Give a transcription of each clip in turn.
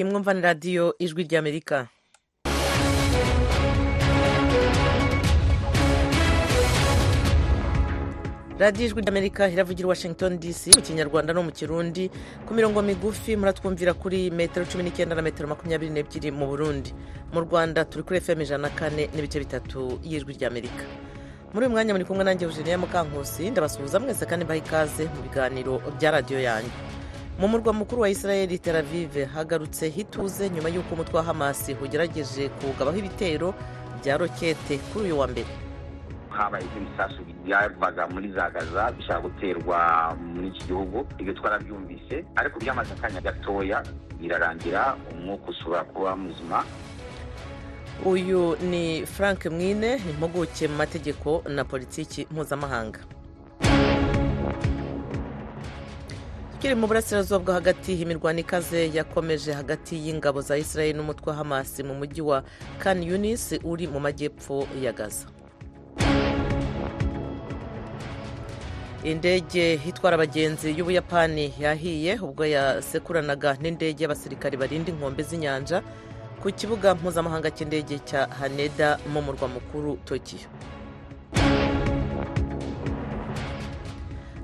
iyi mwumva ni radiyo ijwi ry'amerika radiyo ijwi ry'amerika iravugira i washington dc mu kinyarwanda no mu kirundi. Ku mirongo migufi muratwumvira kuri metero cumi n'icyenda na metero makumyabiri n'ebyiri mu burundi. Mu rwanda turi kuri fm ijana na kane n'ibice bitatu y'ijwi ry'amerika muri uyu mwanya muri kumwe nanjye eugenia mukankusi. Ndabasuhuza mwese kandi mbaha ikaze mu biganiro bya radiyo yanyu. Mu murwa mukuru wa israel tel aviv hagarutse hituze nyuma y'uko umutwe wa hamasi ugerageje kuwugabaho ibitero bya rokete kuri uyu wa mbere. Habaye ibisasu byavaga muri za gaza bishaka guterwa muri iki gihugu. Ibyo twarabyumvise ariko byamaze akanya gatoya birarangira umwuka usubira kuba muzima. Uyu ni frank mwine impuguke mu mategeko na politiki mpuzamahanga. Tukiri mu burasirazuba bwo hagati imirwano ikaze yakomeje hagati y'ingabo za israel n'umutwe wa hamasi mu mujyi wa kan yunis uri mu majyepfo ya gaza. Indege itwara abagenzi y'ubuyapani yahiye ubwo yasekuranaga n'indege y'abasirikari barinda inkombe z'inyanja ku kibuga mpuzamahanga cy'indege cya haneda mu murwa mukuru tokiyo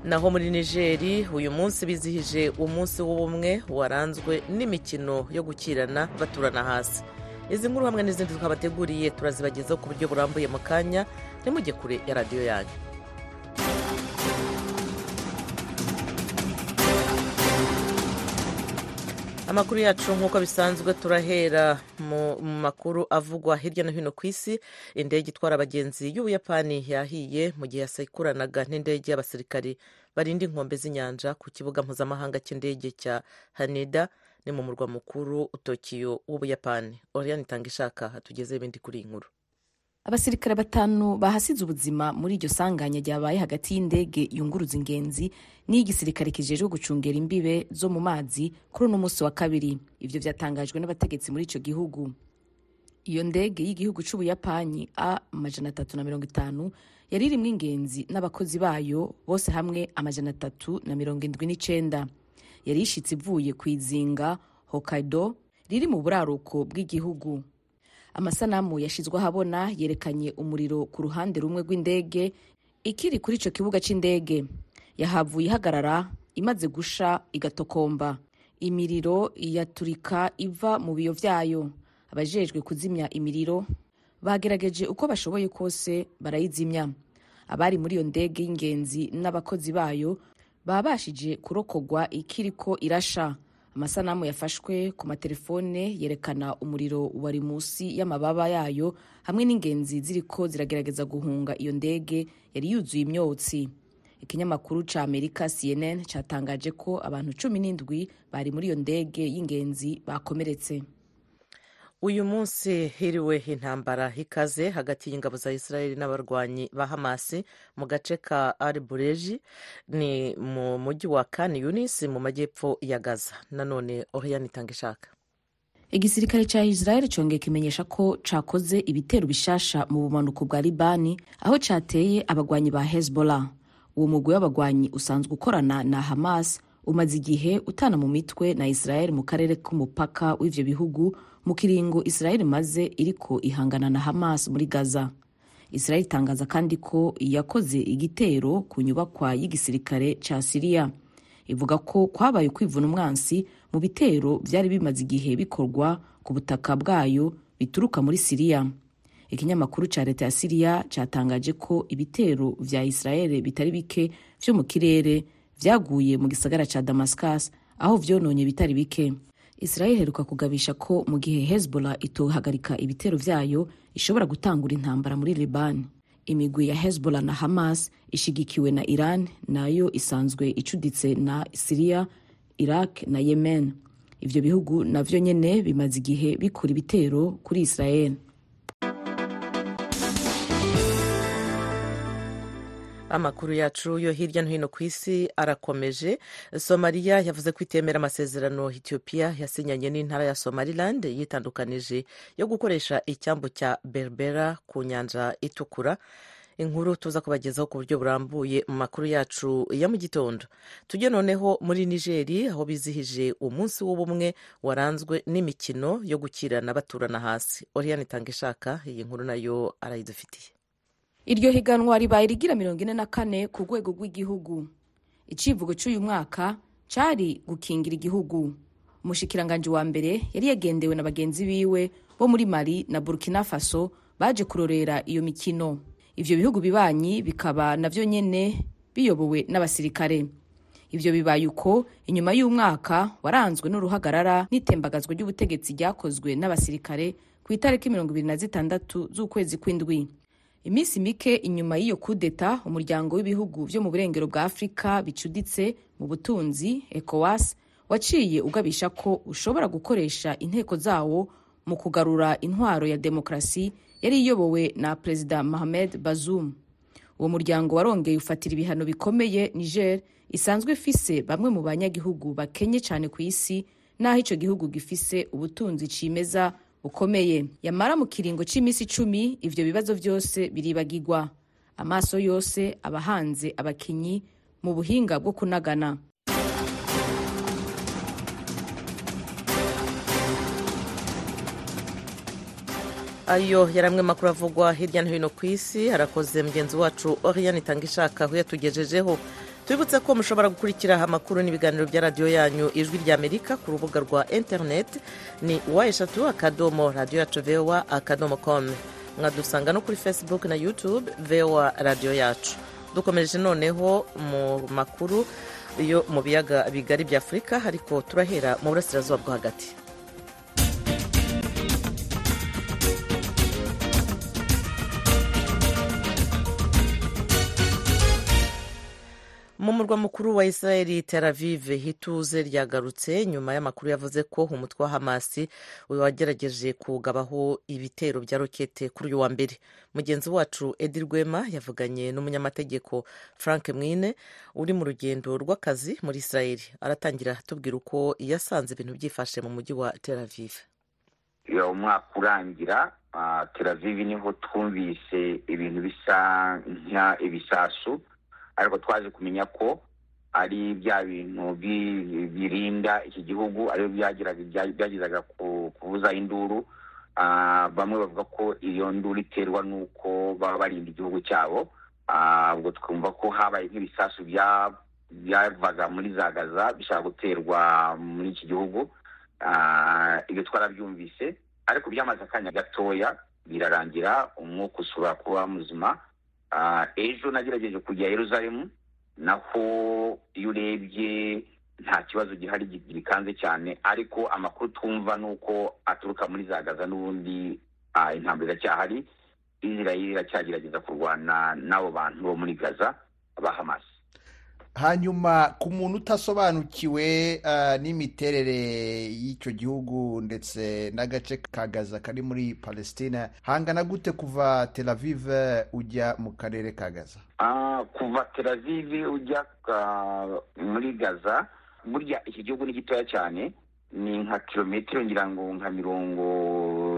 naho muri nigeri uyu munsi bizihije umunsi w'ubumwe waranzwe n'imikino yo gukirana baturana hasi. Izi nkuru hamwe n'izindi twabateguriye turazibagezaho ku buryo burambuye mu kanya ntimujye kure ya radiyo yanyu. Amakuru yacu nk'uko bisanzwe turahera mu makuru avugwa hirya no hino ku isi. Indege itwara abagenzi y'ubuyapani yahiye mu gihe yasekuranaga n'indege y'abasirikari barinda inkombe z'inyanja ku kibuga mpuzamahanga cy'indege cya haneda ni mu murwa mukuru tokiyo w'ubuyapani. Oriyani itanga ishaka hatugezeho ibindi kuri iyi nkuru. Abasirikare batanu bahasize ubuzima muri iryo sanganya ryabaye hagati y'indege yunguruza ingenzi n'iy'igisirikare kijejwe gucungera imbibe zo mu mazi kuri uno munsi wa kabiri. Ibyo byatangajwe n'abategetsi muri icyo gihugu. Iyo ndege y'igihugu c'ubuyapani a amajana atatu na mirongo itanu yari irimwo ingenzi n'abakozi bayo bose hamwe amajana atatu na mirongo indwi n'icenda. Yari ishitse ivuye ku izinga hokkaido riri mu buraruko bw'igihugu. Amasanamu yashyizwe ahabona yerekanye umuriro ku ruhande rumwe rw'indege ikiri kuri icyo kibuga cy'indege yahavuye ihagarara imaze gusha igatokomba. Imiriro yaturika iva mu biyo byayo abajejwe kuzimya imiriro bagerageje uko bashoboye kose barayizimya. Abari muri iyo ndege y'ingenzi n'abakozi bayo babashije kurokogwa ikiriko irasha. Amasanamu yafashwe ku matelefone yerekana umuriro wari munsi y'amababa yayo hamwe n'ingenzi ziriko ziragerageza guhunga iyo ndege yari yuzuye imyotsi. Ikinyamakuru ca amerika cnn catangaje ko abantu cumi n'indwi bari muri iyo ndege y'ingenzi bakomeretse. Uyu munsi hiriwe intambara ikaze hagati y'ingabo za israel n'abarwanyi ba hamasi mu gace ka ari bureji ni mu mujyi wa kani yunisi mu majyepfo ya gaza. Nanone oriyani itanga ishaka. Igisirikare cya israel cyongeye kimenyesha ko cakoze ibitero bishasha mu bumanuko bwa libani aho cateye abagwanyi ba hezbollah. Uwo mugwi w'abagwanyi usanzwe ukorana na hamas umaze igihe utana mu mitwe na israel mu karere k'umupaka w'ivyo bihugu mu kiringo israel maze iriko ihangana na hamas muri gaza. Israel itangaza kandi ko yakoze igitero ku nyubakwa y'igisirikare ca siriya ivuga ko kwabaye ukwivuna umwansi mu bitero vyari bimaze igihe bikorwa ku butaka bwayo bituruka muri siriya ikinyamakuru ca leta ya siriya catangaje ko ibitero vya israel bitari bike vyo mu kirere vyaguye mu gisagara ca damascus aho vyononye bitari bike. Israel iheruka kugabisha ko mu gihe hezbollah itohagarika ibitero vyayo ishobora gutangura intambara muri liban. Imigwi ya hezbollah na hamas ishigikiwe na iran na yo isanzwe icuditse na siriya iraq na yemen. Ivyo bihugu navyo nyene bimaze igihe bikora ibitero kuri israel. Amakuru yacu yo hirya no hino ku isi arakomeje. Somaliya yavuze ko itemera amasezerano ethiopia yasinyanye n'intara ya somaliland yitandukanije yo gukoresha icyambu cya berbera ku nyanja itukura. Inkuru tuza kubagezaho ku buryo burambuye mu makuru yacu ya mu gitondo. Tujye noneho muri nigeri aho bizihije umunsi w'ubumwe waranzwe n'imikino yo gukirana baturana hasi. Oriyani itanga ishaka iyi nkuru na yo arayidufitiye. Iryo higanwa ribaye rigira mirongo ine na kane ku rwego rw'igihugu. Icivugo cy'uyu mwaka cyari gukingira igihugu. Umushikiranganji wa mbere yari yagendewe na bagenzi biwe bo muri mali na burkina faso baje kurorera iyo mikino. Ivyo bihugu bibanyi bikaba navyo nyene biyobowe n'abasirikare. Ivyo bibaye uko inyuma y'umwaka waranzwe n'uruhagarara n'itembagazwa ry'ubutegetsi ryakozwe n'abasirikare ku itariki mirongo ibiri na zitandatu z'ukwezi kw'indwi. Iminsi mike inyuma y'iyo kudeta umuryango w'ibihugu vyo mu burengero bwa afurika bicuditse mu butunzi ecowas waciye ugabisha ko ushobora gukoresha inteko zawo mu kugarura intwaro ya demokarasi yari iyobowe na perezida mohamed bazoum. Uwo muryango warongeye ufatira ibihano bikomeye niger isanzwe ifise bamwe mu banyagihugu bakenye cyane ku isi n'aho icyo gihugu gifise ubutunzi cimeza bukomeye yamara mu kiringo cy'iminsi icumi ivyo bibazo byose biribagirwa amaso yose aba hanze abakinyi mu buhinga bwo kunagana. Ayo yari amwe makuru avugwa hirya no hino ku isi. Harakoze mugenzi wacu oriyani itanga ishaka aho yatugejejeho. Tubibutse ko mushobora gukurikira amakuru n'ibiganiro bya radiyo yanyu ijwi ry'amerika ku rubuga rwa interineti ni wa eshatu akadomo radiyo yacu vewa akadomo komu mwadusanga no kuri facebook na youtube vewa radiyo yacu. Dukomereje noneho mu makuru yo mu biyaga bigari bya afurika ariko turahera mu burasirazuba bwo hagati. Mu murwa mukuru wa israel tel aviv ituze ryagarutse. Nyuma y'amakuru yavuze ko umutwe wa hamasi wagerageje kugabaho ibitero bya rokete kuri uyu wa mbere. Mugenzi wacu edi rwema yavuganye n'umunyamategeko frank mwine uri mu rugendo rw'akazi muri israel. Aratangira atubwira uko yasanze ibintu byifashe mu mujyi wa tel aviv. Umwaka urangira tel aviv ni ho twumvise ibintu bisa nk'ibisasu ariko twaje kumenya ko ari bya bintu birinda iki gihugu ariyo byagezaga kubuza induru. Bamwe bavuga ko iyo nduru iterwa n'uko baba barinda igihugu cyabo. Ubwo twumva ko habaye nk'ibisasu byavaga muri za gaza bishaka guterwa muri iki gihugu. Ibyo twarabyumvise. Ariko byamaze akanya gatoya birarangira umwuka usubira kuba muzima. Ejo nagerageje kujya Yeruzalemu naho iyo urebye nta kibazo gihari gikanze cyane ariko amakuru twumva ni uko aturuka muri za gaza n'ubundi intambwe iracyahari israel iracyagerageza kurwana n'abo bantu bo muri gaza ba hamasi hanyuma ku muntu utasobanukiwe n'imiterere y'icyo gihugu ndetse n'agace ka gaza kari muri palestina hangana gute kuva tel aviv ujya mu karere ka gaza? Kuva tel aviv ujya muri gaza burya iki gihugu ni gitoya cyane ni nka kilometero ngira ngo nka mirongo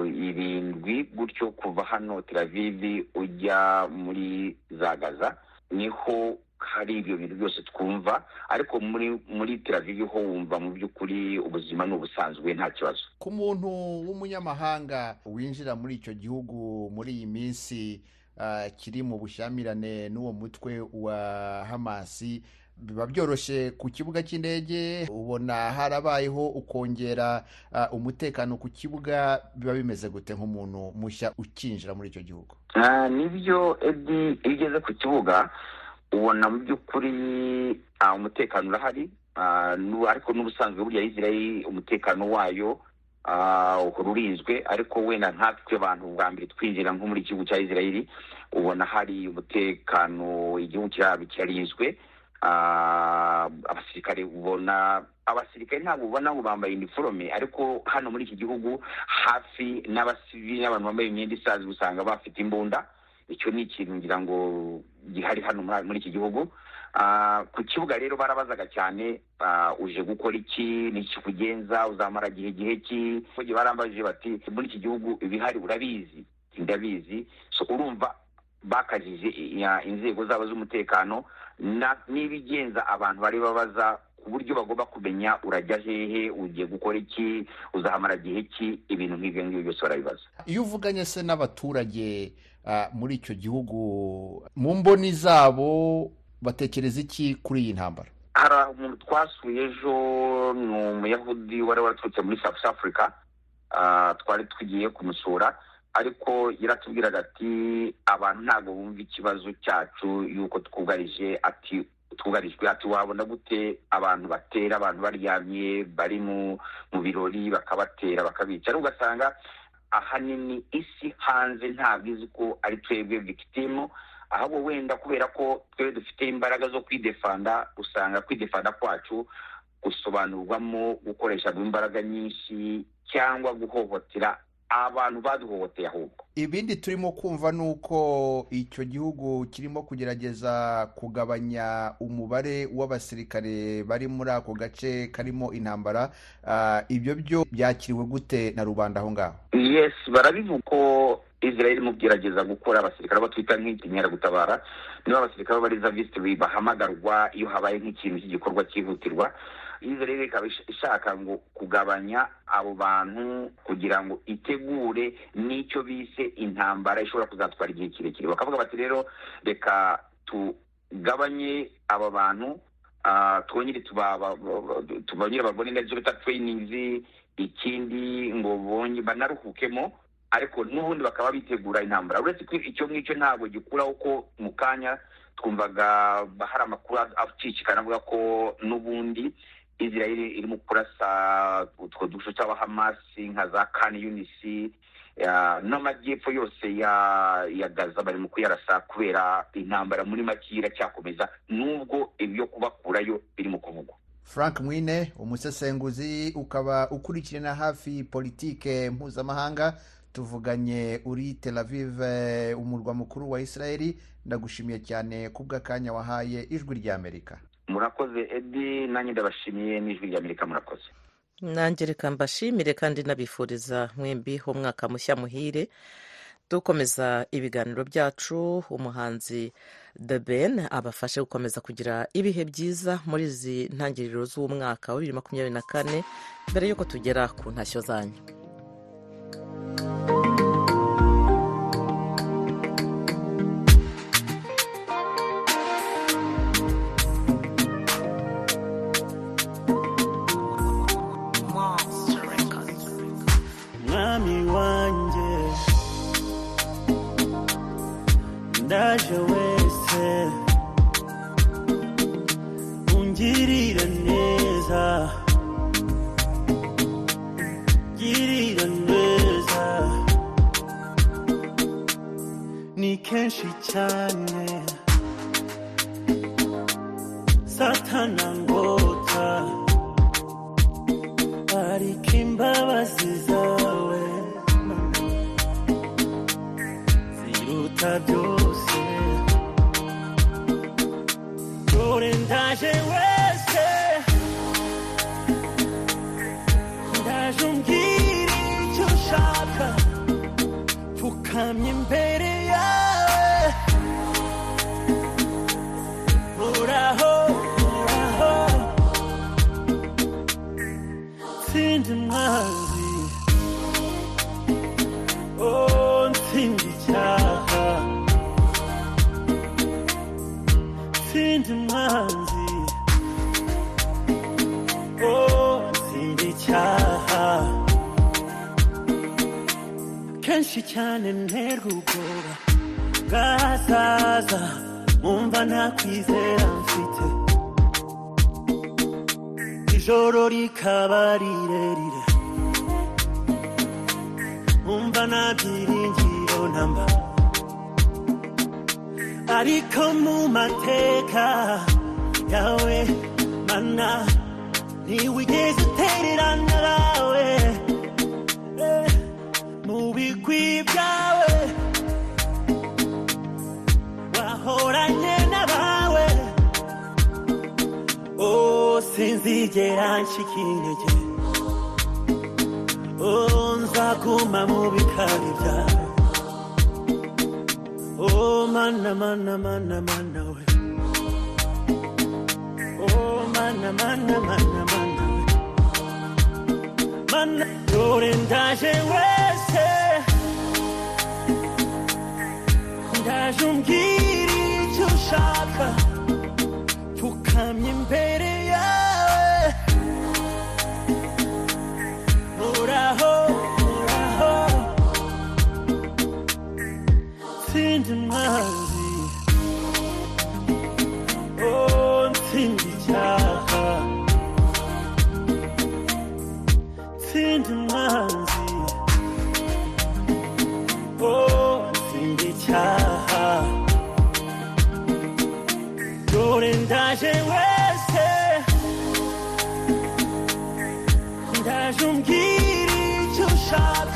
irindwi gutyo kuva hano tel aviv ujya muri za gaza ni ho hari ibyo bintu byose twumva ariko muri muri teravivi ho wumva mu by'ukuri ubuzima ni ubusanzwe nta kibazo. Ku muntu w'umunyamahanga winjira muri icyo gihugu muri iyi minsi kiri mu bushyamirane n'uwo mutwe wa hamasi biba byoroshye ku kibuga cy'indege ubona harabayeho ukongera umutekano ku kibuga biba bimeze gute nk'umuntu mushya ukinjira muri icyo gihugu? Nibyo edi iyo ugeze ku kibuga ubona mu by'ukuri umutekano urahari ariko n'ubusanzwe burya israel umutekano wayo uhora urinzwe ariko wenda nkatwe abantu bwa mbere twinjira nko muri igihugu cya israel ubona hari umutekano igihugu cyabo kirarinzwe abasirikare ubona abasirikare ntabwo ubona ngo bambaye iniforome ariko hano muri iki gihugu hafi n'abasivili n'abantu bambaye imyenda isanzwe usanga bafite imbunda icyo ni ikintu ngira ngo gihari hano muri iki gihugu. Ku kibuga rero barabazaga cyane uje gukora iki ni iki kugenza uzamara igihe gihe ki? Barambajije bati muri iki gihugu ibihari urabizi. Ndabizi. Urumva bakajije inzego zabo z'umutekano n'ibigenza abantu bari babaza ku buryo bagomba kumenya urajya hehe? Ugiye gukora iki? Uzahamara gihe ki? Ibintu nk'ibyo ngibyo byose barabibaza. Iyo uvuganye se n'abaturage muri icyo gihugu mu mboni zabo batekereza iki kuri iyi ntambara? Hari umuntu twasuye ejo ni umuyahudi wari waraturutse muri south africa. Twari tugiye kumusura ariko yaratubwiraga ati abantu ntabwo bumva ikibazo cyacu y'uko twugarije ati twugarijwe ati wabona gute abantu batera abantu baryamye bari mu birori bakabatera bakabica. Ugasanga ahanini isi hanze ntabwo izi ko ari twebwe victimu ahubwo wenda kubera ko twebwe dufite imbaraga zo kwidefanda usanga kwidefanda kwacu gusobanurwamo gukoresha imbaraga nyinshi cyangwa guhohotera abantu baduhohoteye ahubwo. Ibindi turimo kumva ni uko icyo gihugu kirimo kugerageza kugabanya umubare w'abasirikare bari muri ako gace karimo intambara ibyo byo byakiriwe gute na rubanda aho ngaho? Yesi barabivuga ko israel irimo kugerageza gukora abasirikare batwita nk'inkeragutabara niba abasirikare b'abarizavisiti bahamagarwa iyo habaye nk'ikintu cy'igikorwa cyihutirwa israel ikaba ishaka ngo kugabanya abo bantu kugira ngo itegure n'icyo bise intambara ishobora kuzatwara igihe kirekire. Bakavuga bati rero reka tugabanye aba bantu twongere tubongere babone neza bita tereyiningi ikindi ngo banaruhukemo ariko n'ubundi bakaba bitegura intambara. Uretse ko icyo ngicyo ntabwo gikuraho ko mu kanya twumvaga hari amakuru acicikana avuga ko n'ubundi israel irimo kurasa utwo duce tw'abahamasi nka za kani yunisi n'amajyepfo yose ya gaza barimo kuyarasa kubera intambara muri make iracyakomeza nubwo ibyo kubakurayo birimo kuvugwa. Frank mwine umusesenguzi ukaba ukurikirana hafi politike mpuzamahanga tuvuganye uri tel aviv umurwa mukuru wa israel ndagushimiye cyane kubw'akanya wahaye ijwi ry'amerika murakoze edi nanjye ndabashimiye n'ijwi ry'amerika murakoze. Nanjye reka mbashimire kandi nabifuriza mwembi umwaka mushya muhire. Dukomeza ibiganiro byacu umuhanzi The Ben abafashe gukomeza kugira ibihe byiza muri izi ntangiriro z'umwaka wa bibiri makumyabiri na kane mbere y'uko tugera ku ntashyo zanyu. Ni kenshi cyane satana cyane ubwoba bwazaza wumva nta kwizera mfite. Ijoro rikaba rirerire umva nta byiringiro namba. Ariko mu mateka yawe mana ntiwigeze utererana nawe. Eh, byawe wahoranye n'abawe oh sinzigera ncika intege oh nzaguma mu bikari oh mana, mana, mana, mana, we. Oh, mana, mana, mana, mana. Mana, dore ndaje wese. Ndaje umbwira icyo ushaka. Pfukamye imbere yawe. Uraho, uraho. Ntsinda umwanzi. Oh, Ndaje umbwira icyo ushaka.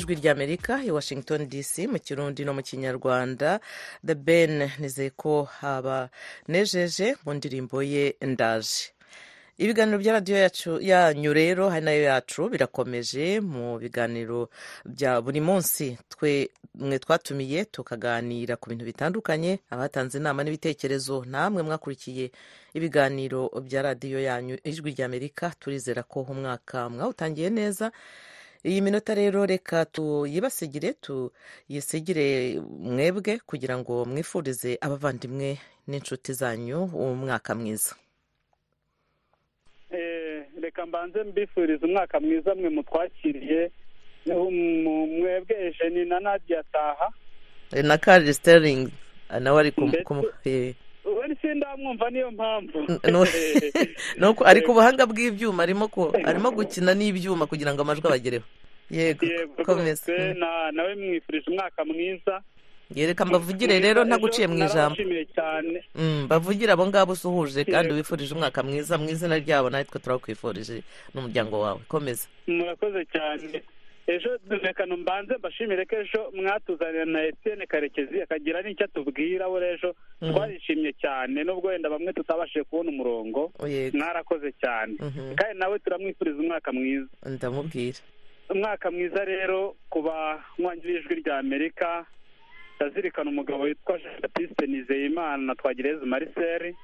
Radiyo ijwi ry'amerika i washington dc mu kirundi no mu kinyarwanda. The ben nizeye ko habanejeje mu ndirimbo ye ndaje. Ibiganiro bya radiyo yanyu rero hari na yo yacu birakomeje mu biganiro bya buri munsi. Twe mwe twatumiye tukaganira ku bintu bitandukanye abatanze inama n'ibitekerezo. Namwe mwakurikiye ibiganiro bya radiyo yanyu ijwi ry'amerika turizera ko umwaka mwawutangiye neza. Iyi minota rero reka tuyibasigire tuyisigire mwebwe kugira ngo mwifurize abavandimwe n'inshuti zanyu umwaka mwiza. Reka mbanze mbifuriza umwaka mwiza mwe mutwakiriye. Mwebwe ejeni na nadia taha na kari siteringi nawe ari we sindamwumva niyo mpamvu. Nuko ari ku buhanga bw'ibyuma arimo gukina n'ibyuma kugira ngo amajwi abagereho. Yego komeza nawe mwifurije umwaka mwiza. Yereka mbavugire rero ntaguciye mu ijambo. mbavugire abo ngabo usuhuje kandi wifurije umwaka mwiza mu izina ryabo natwe turakwifurije n'umuryango wawe. Komeza murakoze cyane. Ejo reka mbanze mbashimire ko ejo mwatuzanira na etiyene karekezi akagira n'icyo atubwira we ejo twarishimye cyane nubwo wenda bamwe tutabashije kubona umurongo mwarakoze cyane. Kandi nawe turamwifuriza umwaka mwiza. Ndamubwira. Umwaka mwiza rero ku banywanyi b'ijwi rya amerika ndazirikana umugabo witwa jean batiste nizeyimana na twagireze mariseri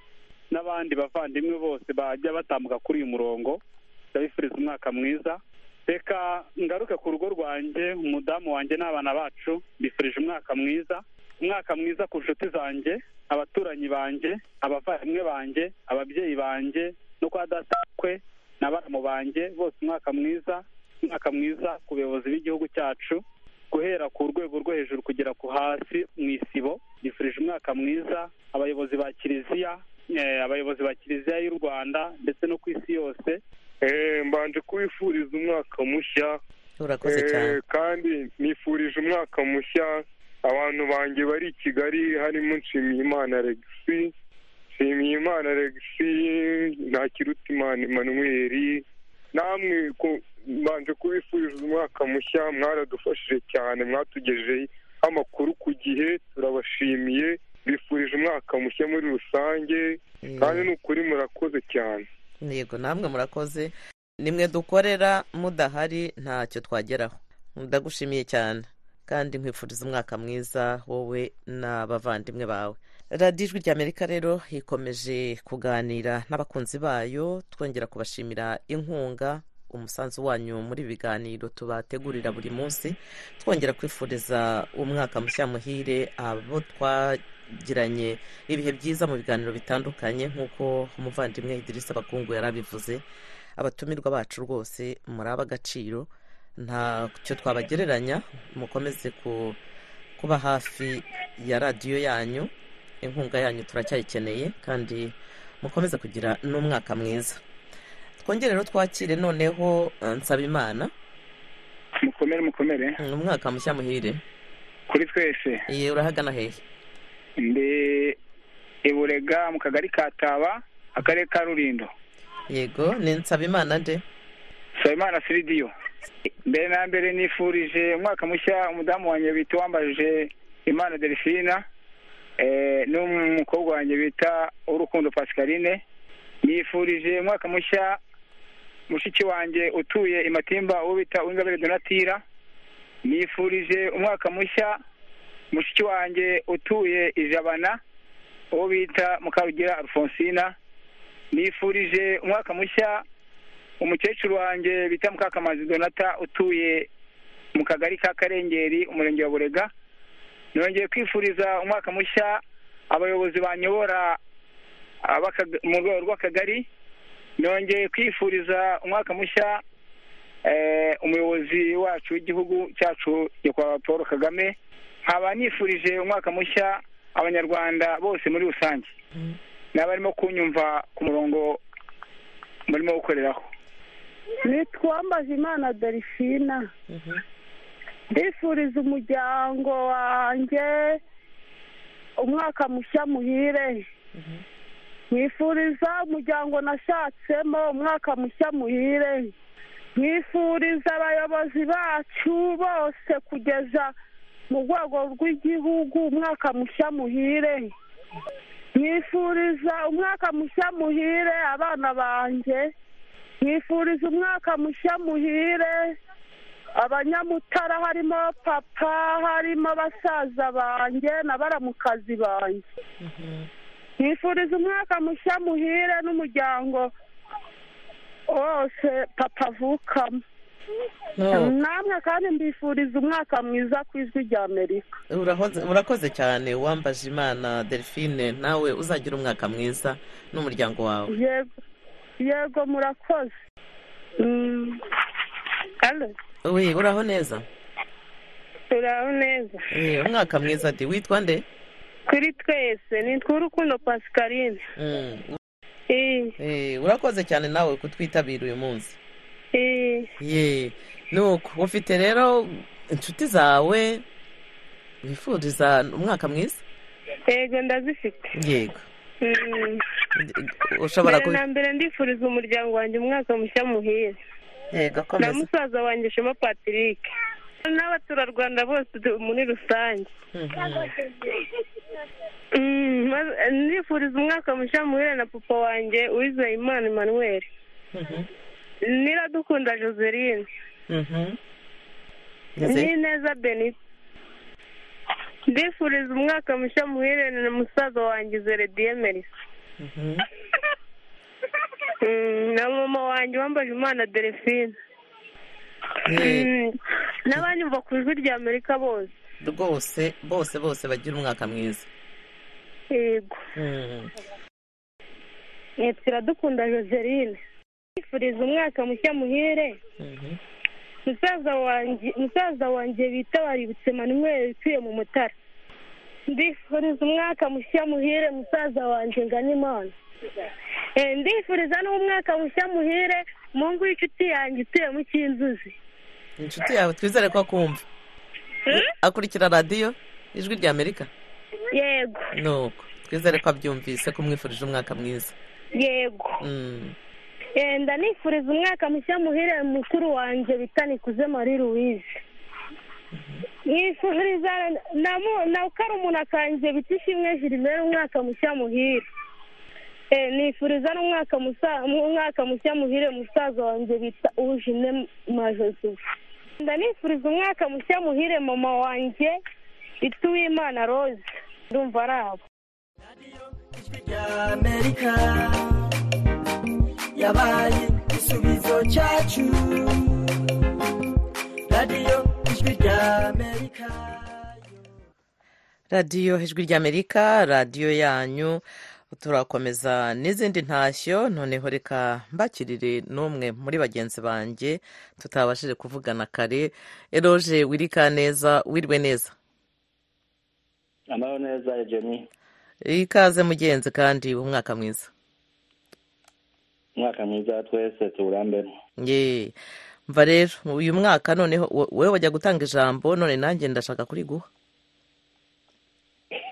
n'abandi bavandimwe bose bajya batambuka kuri uyu murongo. Ndabifuriza umwaka mwiza. Reka ngaruke ku rugo rwanjye umudamu wanjye n'abana bacu bifurije umwaka mwiza umwaka mwiza ku nshuti zanjye abaturanyi banjye abavandimwe banjye ababyeyi banjye no kwa datakwe na baramu banjye bose umwaka mwiza umwaka mwiza ku bayobozi b'igihugu cyacu guhera ku rwego rwo hejuru kugera ku hasi mu isibo gifurije umwaka mwiza abayobozi ba kiliziya abayobozi ba kiliziya y'u rwanda ndetse no ku isi yose mbanje kubifuriza umwaka mushya urakoze cyane. kandi nifurije umwaka mushya. Abantu banjye bari i kigali harimo nshimiyimana regisi nshimiyimana regisi ntakirutimana emanuweli namwe mbanje kubifuriza umwaka mushya mwaradufashije cyane mwatugejeho amakuru ku gihe turabashimiye. Bifurije umwaka mushya muri rusange kandi ni ukuri murakoze cyane. Yego namwe murakoze. Nimwe dukorera mudahari ntacyo twageraho. Ndagushimiye cyane kandi nkwifuriza umwaka mwiza wowe n'abavandimwe bawe. Radiyo ijwi ry'amerika rero ikomeje kuganira n'abakunzi bayo twongera kubashimira inkunga umusanzu wanyu muri biganiro tubategurira buri munsi. Twongera kwifuriza umwaka mushya muhire abo twagiranye ibihe byiza mu biganiro bitandukanye nk'uko umuvandimwe idirisa abakungu yari abivuze abatumirwa bacu rwose muri ab'agaciro ntacyo twabagereranya mukomeze ku kuba hafi ya radiyo yanyu inkunga yanyu turacyayikeneye kandi mukomeze kugira n'umwaka mwiza. Twongere rero twakire noneho eh, nsabimana. Mukomere mukomere. Mm, umwaka mushya muhire. Kuri twese. Iye urahagana hehe ndi iburega mu kagari ka taba akarere ka rurindo yego ni nsabimana nde? Nsabimana siridiyo. Mbere na mbere nifurije umwaka mushya umudamu wanjye bita uwambajije imana delphine eh, n'umukobwa wanjye bita urukundo pascaline. Nifurije umwaka mushya mushiki wanjye utuye i matimba uwo bita uwingabire donatira nifurije umwaka mushya mushiki wanjye utuye i jabana uwo bita mukarugira alfonsina. Nifurije umwaka mushya umukecuru wanjye bita mukakamazi donata utuye mu kagari ka karengeri umurenge wa burega. Nongeye kwifuriza umwaka mushya abayobozi banyobora mu rwego rw'akagari. Nongeye kwifuriza umwaka mushya eh, umuyobozi wacu w'igihugu cyacu nyakubahwa paul kagame. Nkaba nifurije umwaka mushya abanyarwanda bose muri rusange. N'abarimo kunyumva ku murongo murimo gukoreraho. Nitwambaje imana delphine. Ndifuriza umuryango wanjye umwaka mushya muhire. Mwifuriza umuryango nashatsemo umwaka mushya muhire. Mwifuriza abayobozi bacu bose kugeza mu rwego rw'igihugu umwaka mushya muhire. Mwifuriza umwaka mushya muhire abana banjye mwifuriza umwaka mushya muhire abanyamutara harimo papa harimo basaza banjye na baramukazi banjye mwifuriza umwaka mushya muhire n'umuryango wose papa avukamo. Namwe kandi mbifuriza umwaka mwiza ku ijwi rya amerika. Urakoze cyane wambaje imana delphine nawe uzagira umwaka mwiza n'umuryango wawe. Yego yego murakoze. Mm. We uraho neza? Turaho neza. Umwaka mwiza di. Witwa nde? Kuri twese nitwa urukundo pascaline. Mm. Eh, Eh, urakoze cyane nawe kutwitabira uyu munsi. Ye. Nuko ufite rero inshuti zawe wifuriza umwaka mwiza? Yego ndazifite. Yego. Mm. ushobora kubi na mbere ndifuriza umuryango wanjye umwaka mushya muhire. Yego na komeza musaza wanjye shema patrick. N'abaturarwanda bose muri rusange. Mhm. Mm, maze- ndifuriza umwaka mushya muhire na papa wanjye uwizeye imana emmanuel. Mhm. Niradukunda joseline. Mhm. Ni neza benito. Ndifuriza umwaka mushya muhire na musaza wanjye zerediye merisi Mhm. Mm, na mama wanjye wambaje imana delphine. Mm, n'abanyumva ku ijwi rya amerika bose. Rwose bose bose bagira umwaka mwiza. Yego. Mm. iradukunda joseline. Ndifuriza umwaka mushya muhire Mhm. musaza wanjye bita baributse manuel utuye mu mutara. Ndifuriza umwaka mushya muhire musaza wanjye nganimana Eh, ndifuriza n'umwaka mushya muhire mungu w'inshuti yanjye utuye mu cy'inzuzi inshuti yawe twizere ko akumva. Akurikira radiyo ijwi rya amerika? Yego. Nuko. Twizere ko abyumvise ko mwifurije umwaka mwiza. Yego. Ndanifuriza umwaka mushya muhire mukuru wanjye bita nikuze marie louise. Mwifuriza na mu- na karumuna kanjye bita ishimwe jirimere umwaka mushya muhire. Eh, nifuriza n'umwaka mushya muhire musaza wanjye bita ujine majosefu ndanifuriza umwaka mushya muhire mama wanjye bita uwimana rose. Ndumva ari abo yabaye igisubizo cyacu. Radiyo ijwi rya amerika. Radiyo ijwi ry'amerika radiyo yanyu. Turakomeza n'izindi ntashyo noneho reka mbakirire n'umwe muri bagenzi banjye tutabashije kuvugana kare. Eroje wirika neza wirwe neza. Amahoro neza ikaze mugenzi kandi umwaka mwiza. Umwaka mwiza twese tuwurambere. Mva rero uyu mwaka noneho wo- wowe wajya gutanga ijambo none nanjye ndashaka kuriguha.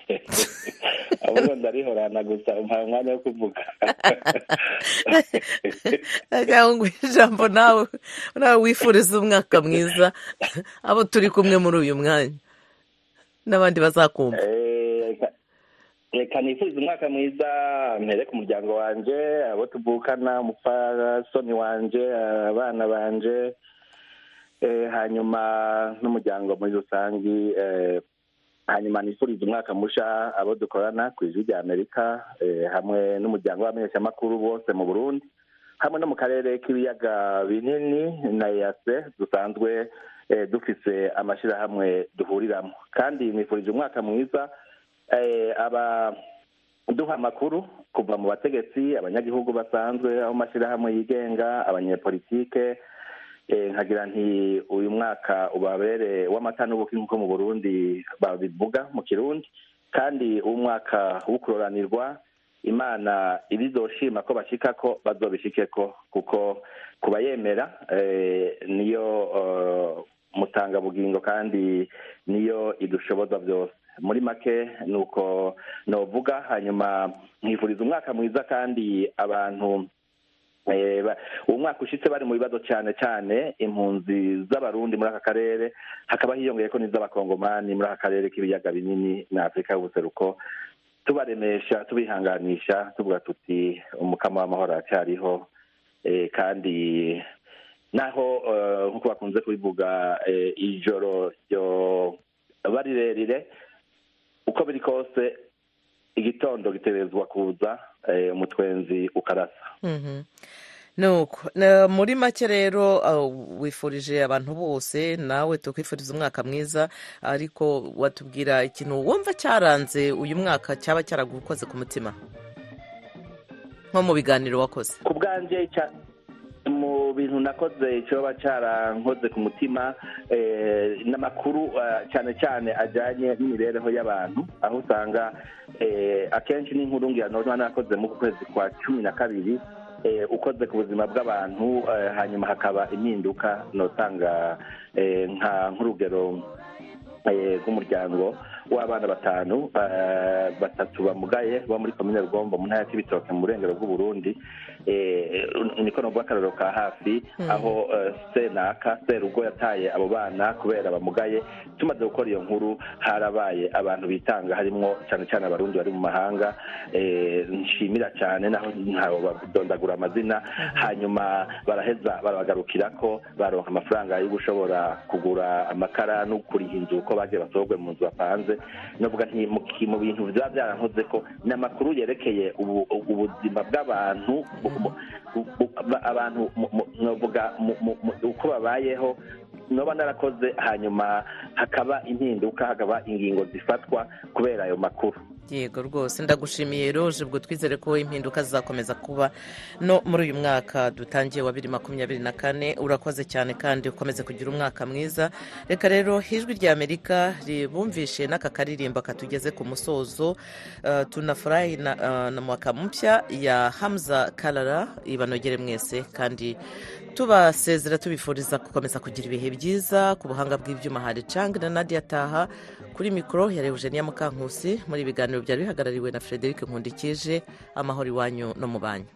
Ahubwo ndarihorana gusa umpaye umwanya wo kuvuga. Cyangwa ngo ijambo nawe nawe wifuriza umwaka mwiza. Abo turi kumwe muri uyu mwanya. N'abandi bazakumva. Eh, reka- reka nifurize umwaka mwiza mpere ku muryango wanje abo tuvukana umupfasoni wanje abana banje eh, hanyuma n'umuryango muri rusange eh, hanyuma nifurize umwaka musha abo dukorana ku ijwi rya amerika eh, hamwe n'umuryango w'abamenyeshamakuru bose mu burundi hamwe no mu karere k'ibiyaga binini na eyase dusanzwe dufise amashyirahamwe duhuriramo kandi nifurije umwaka mwiza eh, aba duha amakuru kuva mu bategetsi abanyagihugu basanzwe aho mashyirahamwe yigenga abanyepolitike. Eh, nkagira nti uyu mwaka ubabere w'amata n'ubuki nk'uko mu burundi babivuga mu kirundi. Kandi uw'umwaka w'ukuroranirwa imana ibizoshima ko bashika ko bazobishike ko kuko kubayemera eh, niyo eh, mutangabugingo kandi niyo idushoboza byose. Muri make ni uko novuga hanyuma nkifuriza umwaka mwiza kandi abantu eh, uwo mwaka ushitse bari mu bibazo cyane cyane impunzi z'abarundi muri aka karere hakaba hiyongeyeko n'iz'abakongomani muri aka karere k'ibiyaga binini na afurika y'ubuseruko tubaremesha tubihanganisha tuvuga tuti umukama w'amahoro aracyariho. Eh, kandi naho eh, nk'uko bakunze kubivuga ijoro ryo aba rirerire uko biri kose igitondo gitegerezwa kuza eh, umutwenzi ukarasa. Mhm. nuko muri make rero wifurije abantu bose nawe tukwifuriza umwaka mwiza ariko watubwira ikintu wumva cyaranze uyu mwaka cyaba cyaragukoze ku mutima? Nko mu biganiro wakoze. Ku bwanjye mu bintu nakoze cyoba cyarankoze ku mutima eh, n'amakuru eh, cyane cyane ajyanye n'imibereho y'abantu aho usanga eh, akenshi n'inkuru ngirano nakoze mu kwezi kwa cumi na kabiri ukoze ku buzima bw'abantu hanyuma hakaba impinduka notanga nk'urugero rw'umuryango w'abana batanu batatu bamugaye bo muri komine rugombo mu ntara ya kibitoke mu burengero bw'uburundi eh, niko novuga akarorero ka hafi Mm. aho eh, senaka serugo yataye abo bana kubera bamugaye tumaze gukora iyo nkuru harabaye abantu bitanga harimwo cyane cyane abarundi bari mu mahanga. Eh, nshimira cyane naho ntawe badondagura amazina hanyuma baraheza barabagarukira ko baronka amafaranga yo gushobora kugura amakara no kuriha inzu uko bagiye basohorwe mu nzu bapanze. Novuga nti mu bintu biba byarankoze ko ni amakuru yerekeye ubu- ubuzima bw'abantu abantu uko babayeho noba narakoze hanyuma hakaba impinduka hakaba ingingo zifatwa kubera ayo makuru. Yego rwose ndagushimiye roje ubwo twizere ko impinduka zizakomeza kuba. No muri uyu mwaka dutangiye wa bibiri makumyabiri na kane urakoze cyane kandi ukomeze kugira umwaka mwiza. Reka rero ijwi rya amerika ribumvishe n'aka karirimbo katugeze ku musozo. Uh, tunafurahi na, mwaka mpya ya hamza karara ibanogere mwese kandi tubasezera tubifuriza gukomeza kugira ibihe byiza ku buhanga bw'ibyuma hari cang na nadia taha kuri mikoro ya eugenia mukankusi muri ibiganiro byari bihagarariwe na frederic nkundikije amahoro iwanyu no mu banyu.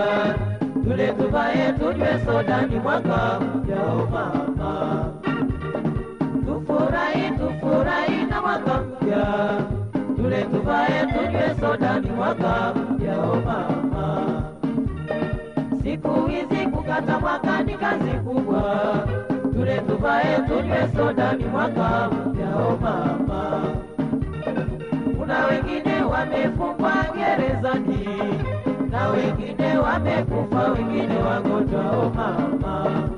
Mpya, tule tuvae, tunywe soda, ni mwaka mpya oh mama. Tufurahi, tufurahi na mwaka mpya, tule tuvae, tunywe soda, ni mwaka mpya oh mama. Siku hizi kukata mwaka ni kazi kubwa, tule tuvae tunywe soda, ni mwaka mpya oh mama. Kuna wengine wamefungwa gerezani na wengine wamekufa, wengine wagonjwa mama.